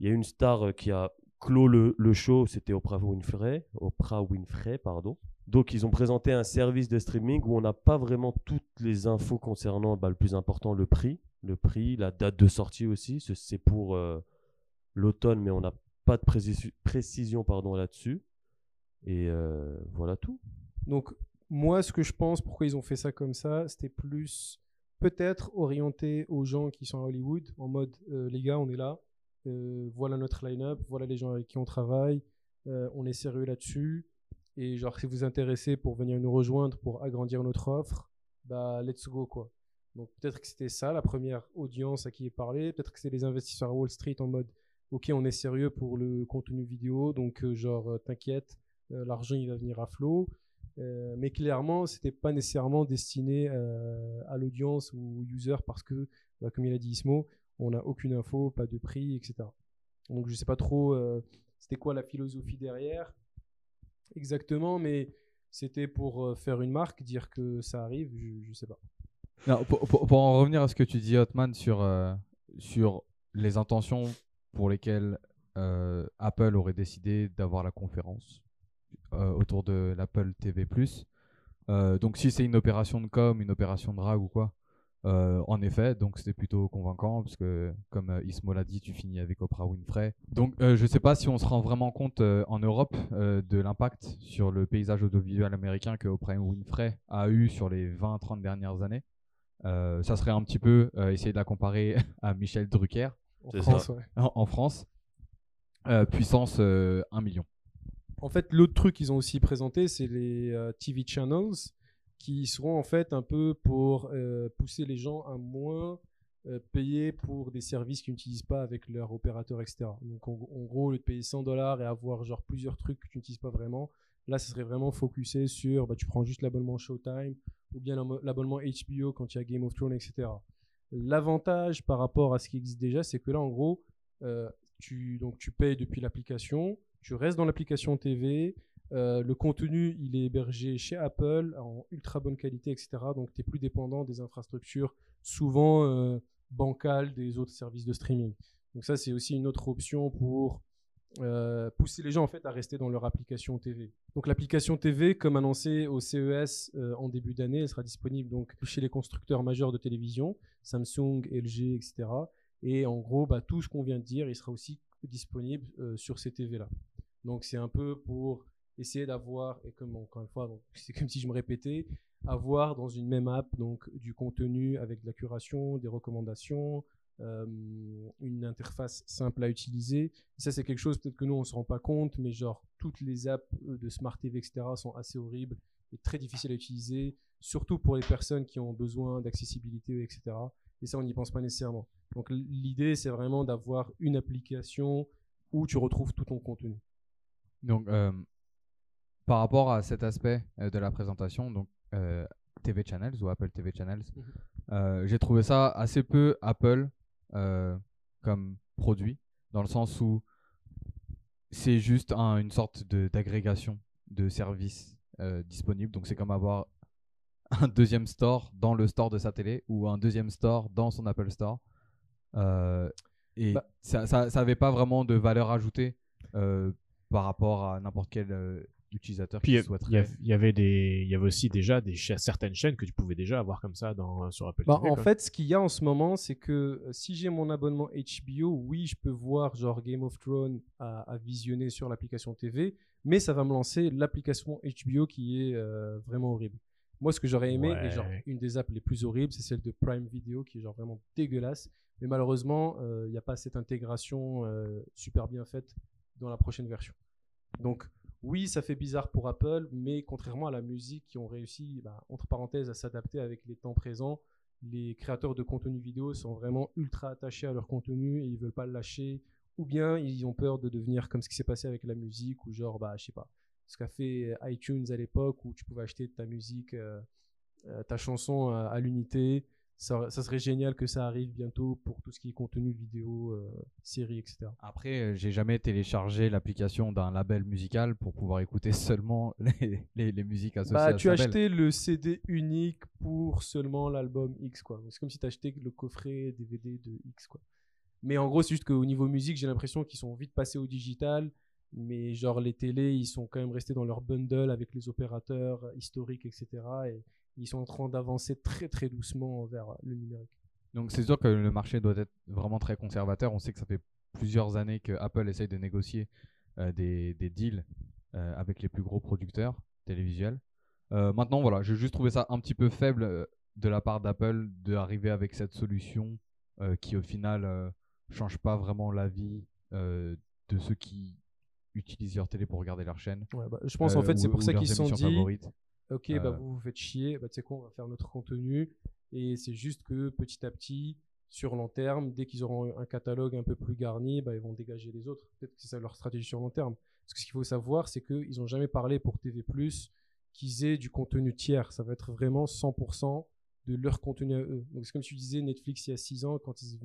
Il y a une star qui a clos le, le show, c'était Oprah Winfrey, Oprah Winfrey, pardon. Donc ils ont présenté un service de streaming où on n'a pas vraiment toutes les infos concernant bah, le plus important, le prix, le prix, la date de sortie aussi. Ce- C'est pour euh, l'automne, mais on n'a pas de précis- précision pardon là-dessus. Et euh, voilà tout. Donc, moi, ce que je pense, pourquoi ils ont fait ça comme ça, c'était plus peut-être orienté aux gens qui sont à Hollywood, en mode euh, les gars, on est là, voilà notre line-up, voilà les gens avec qui on travaille, on est sérieux là-dessus. Et genre, si vous intéressez pour venir nous rejoindre, pour agrandir notre offre, bah, let's go, quoi. Donc, peut-être que c'était ça, la première audience à qui est parlé. Peut-être que c'était les investisseurs à Wall Street en mode, OK, on est sérieux pour le contenu vidéo, donc, euh, genre, euh, t'inquiète, euh, l'argent, il va venir à flot. Mais clairement, c'était pas nécessairement destiné à l'audience ou aux users parce que, bah, comme il a dit Ismo, on n'a aucune info, pas de prix, etc. Donc je sais pas trop c'était quoi la philosophie derrière exactement, mais c'était pour euh, faire une marque, dire que ça arrive, je, je sais pas. Pour, en revenir à ce que tu dis, Hotman, sur, euh, sur les intentions pour lesquelles euh, Apple aurait décidé d'avoir la conférence autour de l'Apple TV+. Donc si c'est une opération de com, une opération de drag ou quoi, euh, en effet, donc c'était plutôt convaincant parce que comme euh, Ismo l'a dit, tu finis avec Oprah Winfrey. Donc euh, je sais pas si on se rend vraiment compte euh, en Europe euh, de l'impact sur le paysage audiovisuel américain que Oprah Winfrey a eu sur les 20-30 dernières années. Euh, ça serait un petit peu euh, essayer de la comparer *laughs* à Michel Drucker En France, ouais. en, en France. Euh, puissance euh, 1 million. En fait, l'autre truc qu'ils ont aussi présenté, c'est les euh, TV channels qui seront en fait un peu pour euh, pousser les gens à moins euh, payer pour des services qu'ils n'utilisent pas avec leur opérateur, etc. Donc en, gros, au lieu de payer 100 dollars et avoir genre plusieurs trucs que tu n'utilises pas vraiment, là, ce serait vraiment focusé sur bah, tu prends juste l'abonnement Showtime ou bien l'abonnement HBO quand il y a Game of Thrones, etc. L'avantage par rapport à ce qui existe déjà, c'est que là, en gros, euh, tu, donc, tu payes depuis l'application, tu restes dans l'application TV. Euh, le contenu, il est hébergé chez Apple en ultra bonne qualité, etc. Donc, tu n'es plus dépendant des infrastructures souvent euh, bancales des autres services de streaming. Donc, ça, c'est aussi une autre option pour euh, pousser les gens en fait à rester dans leur application TV. Donc l'application TV, comme annoncé au CES en début d'année, elle sera disponible donc chez les constructeurs majeurs de télévision, Samsung, LG, etc. Et en gros, bah, tout ce qu'on vient de dire, il sera aussi disponible sur ces TV là. Donc c'est un peu pour essayer d'avoir, et comme encore une fois, *laughs* c'est comme si je me répétais, avoir dans une même app donc du contenu avec de la curation, des recommandations, euh, une interface simple à utiliser. Ça, c'est quelque chose peut-être que nous, on se rend pas compte, mais genre, toutes les apps euh, de Smart TV, etc., sont assez horribles et très difficiles à utiliser, surtout pour les personnes qui ont besoin d'accessibilité, etc. Et ça, on n'y pense pas nécessairement. Donc, l'idée, c'est vraiment d'avoir une application où tu retrouves tout ton contenu. Donc, euh, par rapport à cet aspect de la présentation, donc TV Channels ou Apple TV Channels, mhm. j'ai trouvé ça assez peu Apple euh, comme produit, dans le sens où c'est juste une sorte d'agrégation de, services euh, disponibles. Donc c'est comme avoir *laughs* un deuxième store dans le store de sa télé ou un deuxième store dans son Apple Store. Euh, et bah ça n'avait pas vraiment de valeur ajoutée par rapport à n'importe quel utilisateurs Puis Il y, avait des, il y avait aussi déjà des certaines chaînes que tu pouvais déjà avoir comme ça dans, sur Apple bah, En fait, ce qu'il y a en ce moment, c'est que euh, si j'ai mon abonnement HBO, oui, je peux voir genre Game of Thrones à, visionner sur l'application TV, mais ça va me lancer l'application HBO qui est euh, vraiment horrible. Moi, ce que j'aurais aimé, et genre une des apps les plus horribles, c'est celle de Prime Video qui est genre vraiment dégueulasse. Mais malheureusement, euh, il n'y a pas cette intégration super bien faite dans la prochaine version. Donc, oui, ça fait bizarre pour Apple, mais contrairement à la musique qui ont réussi, bah, entre parenthèses, à s'adapter avec les temps présents, les créateurs de contenu vidéo sont vraiment ultra attachés à leur contenu et ils veulent pas le lâcher. Ou bien ils ont peur de devenir comme ce qui s'est passé avec la musique, ou genre, bah, je sais pas, ce qu'a fait iTunes à l'époque où tu pouvais acheter ta musique, euh, euh, ta chanson à l'unité ça, serait génial que ça arrive bientôt pour tout ce qui est contenu vidéo, euh, série, etc. Après, euh, j'ai jamais téléchargé l'application d'un label musical pour pouvoir écouter *laughs* seulement les, les, musiques associées bah, à tu as acheté le CD unique pour seulement l'album X, quoi. C'est comme si tu achetais le coffret DVD de X, quoi. Mais en gros, c'est juste qu'au niveau musique, j'ai l'impression qu'ils sont vite passés au digital. Mais genre, les télés, ils sont quand même restés dans leur bundle avec les opérateurs historiques, etc. Et ils sont en train d'avancer très très doucement vers le numérique. Donc c'est sûr que le marché doit être vraiment très conservateur. On sait que ça fait plusieurs années que Apple essaye de négocier euh, des, des, deals euh, avec les plus gros producteurs télévisuels. Euh, maintenant, voilà, j'ai juste trouvé ça un petit peu faible de la part d'Apple d'arriver avec cette solution qui au final change pas vraiment la vie de ceux qui utilisent leur télé pour regarder leur chaîne. Bah, je pense en fait c'est pour ça qu'ils se sont dit ok, bah, euh. vous vous faites chier, bah, tu sais quoi, on va faire notre contenu. Et c'est juste que petit à petit, sur long terme, dès qu'ils auront un catalogue un peu plus garni, bah, ils vont dégager les autres. Peut-être que c'est ça leur stratégie sur long terme. Parce que ce qu'il faut savoir, c'est qu'ils n'ont jamais parlé pour TV, qu'ils aient du contenu tiers. Ça va être vraiment 100% de leur contenu à eux. Donc, c'est comme tu disais, Netflix, il y a 6 ans, quand ils,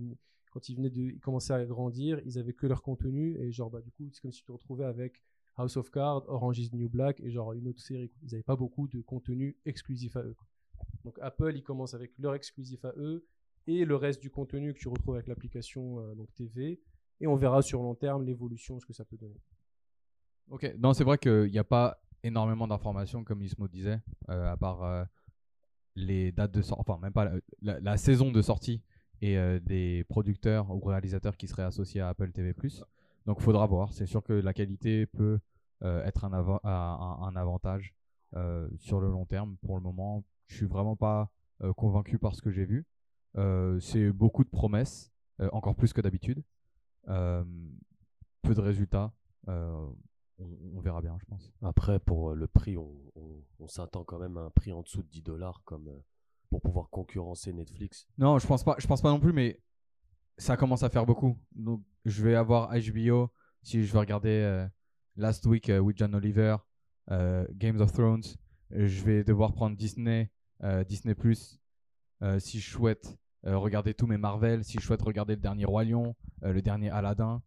quand ils venaient de commencer à grandir, ils avaient que leur contenu. Et genre, bah, du coup, c'est comme si tu te retrouvais avec House of Cards, Orange is New Black et genre une autre série. Ils n'avaient pas beaucoup de contenu exclusif à eux. Donc Apple, ils commencent avec leur exclusif à eux et le reste du contenu que tu retrouves avec l'application euh, TV. Et on verra sur long terme l'évolution, ce que ça peut donner. Ok, non, c'est vrai qu'il n'y a pas énormément d'informations, comme Ismo disait, euh, à part euh, les dates de sortie, enfin, même pas la, saison de sortie et des producteurs ou réalisateurs qui seraient associés à Apple TV. Donc, il faudra voir. C'est sûr que la qualité peut être un, un, avantage euh, sur le long terme. Pour le moment, je suis vraiment pas euh, convaincu par ce que j'ai vu. c'est beaucoup de promesses, encore plus que d'habitude. peu de résultats. On, verra bien, je pense. Après, pour le prix, on, s'attend quand même à un prix en dessous de 10 dollars comme pour pouvoir concurrencer Netflix. Non, je pense pas. Je pense pas non plus, mais ça commence à faire beaucoup. Donc, je vais avoir HBO si je veux regarder Last Week euh, with John Oliver, euh, Games of Thrones. Euh, je vais devoir prendre Disney, Disney Plus, si je souhaite regarder tous mes Marvel, si je souhaite regarder le dernier Roi Lion, le dernier Aladdin.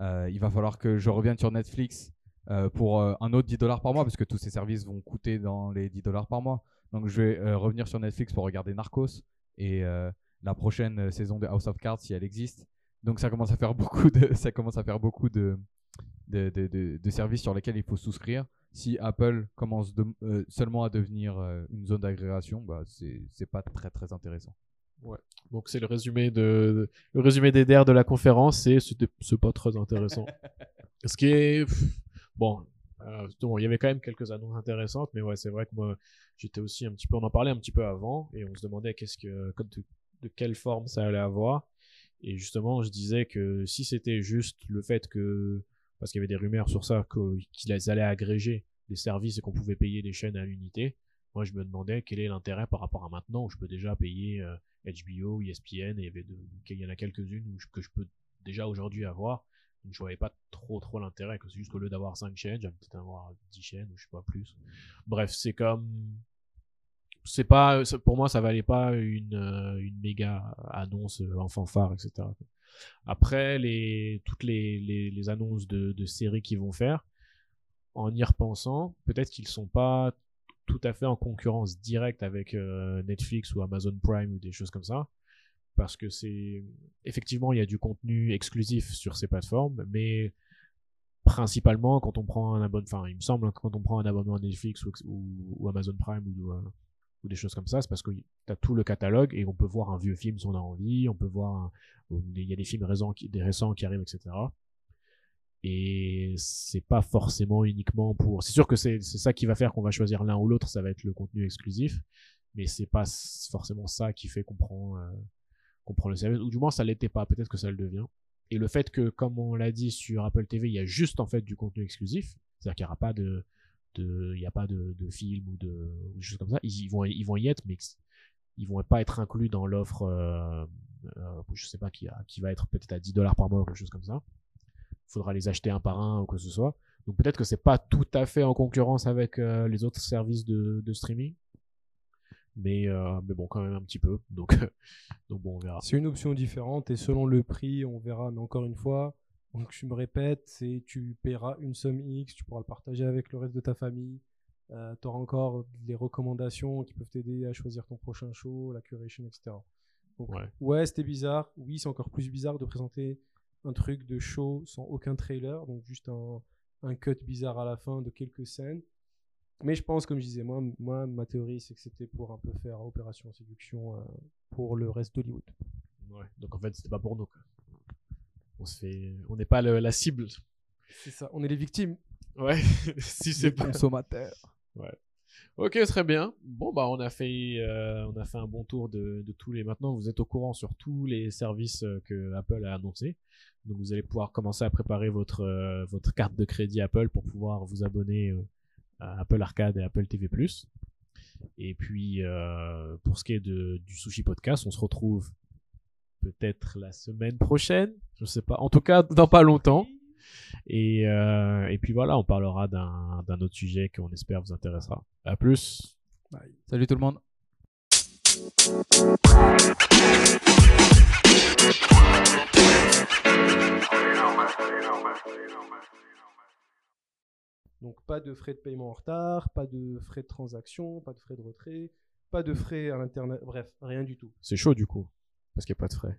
il va falloir que je revienne sur Netflix euh, pour euh, un autre 10 dollars par mois, parce que tous ces services vont coûter dans les 10 dollars par mois. Donc je vais euh, revenir sur Netflix pour regarder Narcos et euh, la prochaine euh, saison de House of Cards si elle existe. Donc ça commence à faire beaucoup de, *laughs* ça commence à faire beaucoup de, de, de- de- de services sur lesquels il faut souscrire. Si Apple commence euh, seulement à devenir euh, une zone d'agrégation, bah, c'est pas très très intéressant. Donc c'est le résumé de le résumé des DER de la conférence, c'est c'était c'est pas très intéressant. *laughs* Ce qui est bon, euh, bon, il y avait quand même quelques annonces intéressantes, mais ouais, c'est vrai que moi j'étais aussi un petit peu, on en parlait un petit peu avant et on se demandait qu'est-ce que de, de quelle forme ça allait avoir. Et justement, je disais que si c'était juste le fait que parce qu'il y avait des rumeurs sur ça qu'ils allaient agréger des services et qu'on pouvait payer des chaînes à l'unité, moi je me demandais quel est l'intérêt par rapport à maintenant où je peux déjà payer euh, HBO, ESPN, et il y, en a quelques-unes que je peux déjà aujourd'hui avoir. Donc je voyais pas trop trop l'intérêt, que c'est juste qu'au lieu d'avoir 5 chaînes, j'avais peut-être avoir 10 chaînes ou je sais pas plus. Bref, c'est comme pas pour moi ça valait pas une euh, une méga annonce euh, en fanfare etc. Après toutes les, annonces de, séries qu'ils vont faire, en y repensant, peut-être qu'ils sont pas tout à fait en concurrence directe avec euh, Netflix ou Amazon Prime ou des choses comme ça. Parce que c'est. Effectivement, il y a du contenu exclusif sur ces plateformes, mais principalement, quand on prend un abonnement. Enfin, il me semble, quand on prend un abonnement à Netflix ou, ou- ou Amazon Prime ou, euh, ou des choses comme ça, c'est parce que tu as tout le catalogue et on peut voir un vieux film si on a envie, on peut voir. Il y a des films récents qui, des récents qui arrivent, etc. Et c'est pas forcément uniquement pour. C'est sûr que c'est ça qui va faire qu'on va choisir l'un ou l'autre, ça va être le contenu exclusif, mais c'est pas forcément ça qui fait qu'on prend, euh, prend le service, ou du moins ça l'était pas, peut-être que ça le devient. Et le fait que, comme on l'a dit sur Apple TV, il y a juste en fait du contenu exclusif, c'est-à-dire qu'il n'y aura pas de, il y a pas de, film ou de, choses comme ça, ils, vont, ils vont y être, mais ils vont pas être inclus dans l'offre, euh, euh, je sais pas, qui, qui va être peut-être à 10 dollars par mois ou quelque chose comme ça faudra les acheter un par un ou que ce soit. Donc peut-être que c'est pas tout à fait en concurrence avec euh, les autres services de, de streaming. Mais, euh, mais bon, quand même un petit peu. Donc, *laughs* donc bon, on verra. C'est une option différente et selon le prix, on verra. Mais encore une fois, donc je me répète, c'est tu paieras une somme X, tu pourras le partager avec le reste de ta famille. tu auras encore les recommandations qui peuvent t'aider à choisir ton prochain show, la curation, etc. Donc, Ouais. ouais, c'était bizarre. Oui, c'est encore plus bizarre de présenter un truc de show sans aucun trailer, donc juste un, un cut bizarre à la fin de quelques scènes. Mais je pense, comme je disais, moi, moi ma théorie, c'est que c'était pour un peu faire opération séduction euh, pour le reste d'Hollywood. Ouais. Donc en fait, c'était pas pour nous. quoi. On se fait, on n'est pas le- la cible. C'est ça, on est les victimes. Ouais. *laughs* si c'est pas. consommateur. Ok, très bien. Bon, bah, on a fait, euh, on a fait un bon tour de, de tous les. Maintenant, vous êtes au courant sur tous les services euh, que Apple a annoncés. Donc, vous allez pouvoir commencer à préparer votre, euh, votre carte de crédit Apple pour pouvoir vous abonner euh, à Apple Arcade et Apple TV+. Et puis, euh, pour ce qui est de, du Sushi Podcast, on se retrouve peut-être la semaine prochaine. Je sais pas. En tout cas, dans pas longtemps. Et, euh, et puis voilà, on parlera d'un autre sujet qu'on espère vous intéressera. À plus. Salut tout le monde. Donc pas de frais de paiement en retard, pas de frais de transaction, pas de frais de retrait, pas de frais à l'internet, bref, rien du tout. C'est chaud du coup, parce qu'il n'y a pas de frais.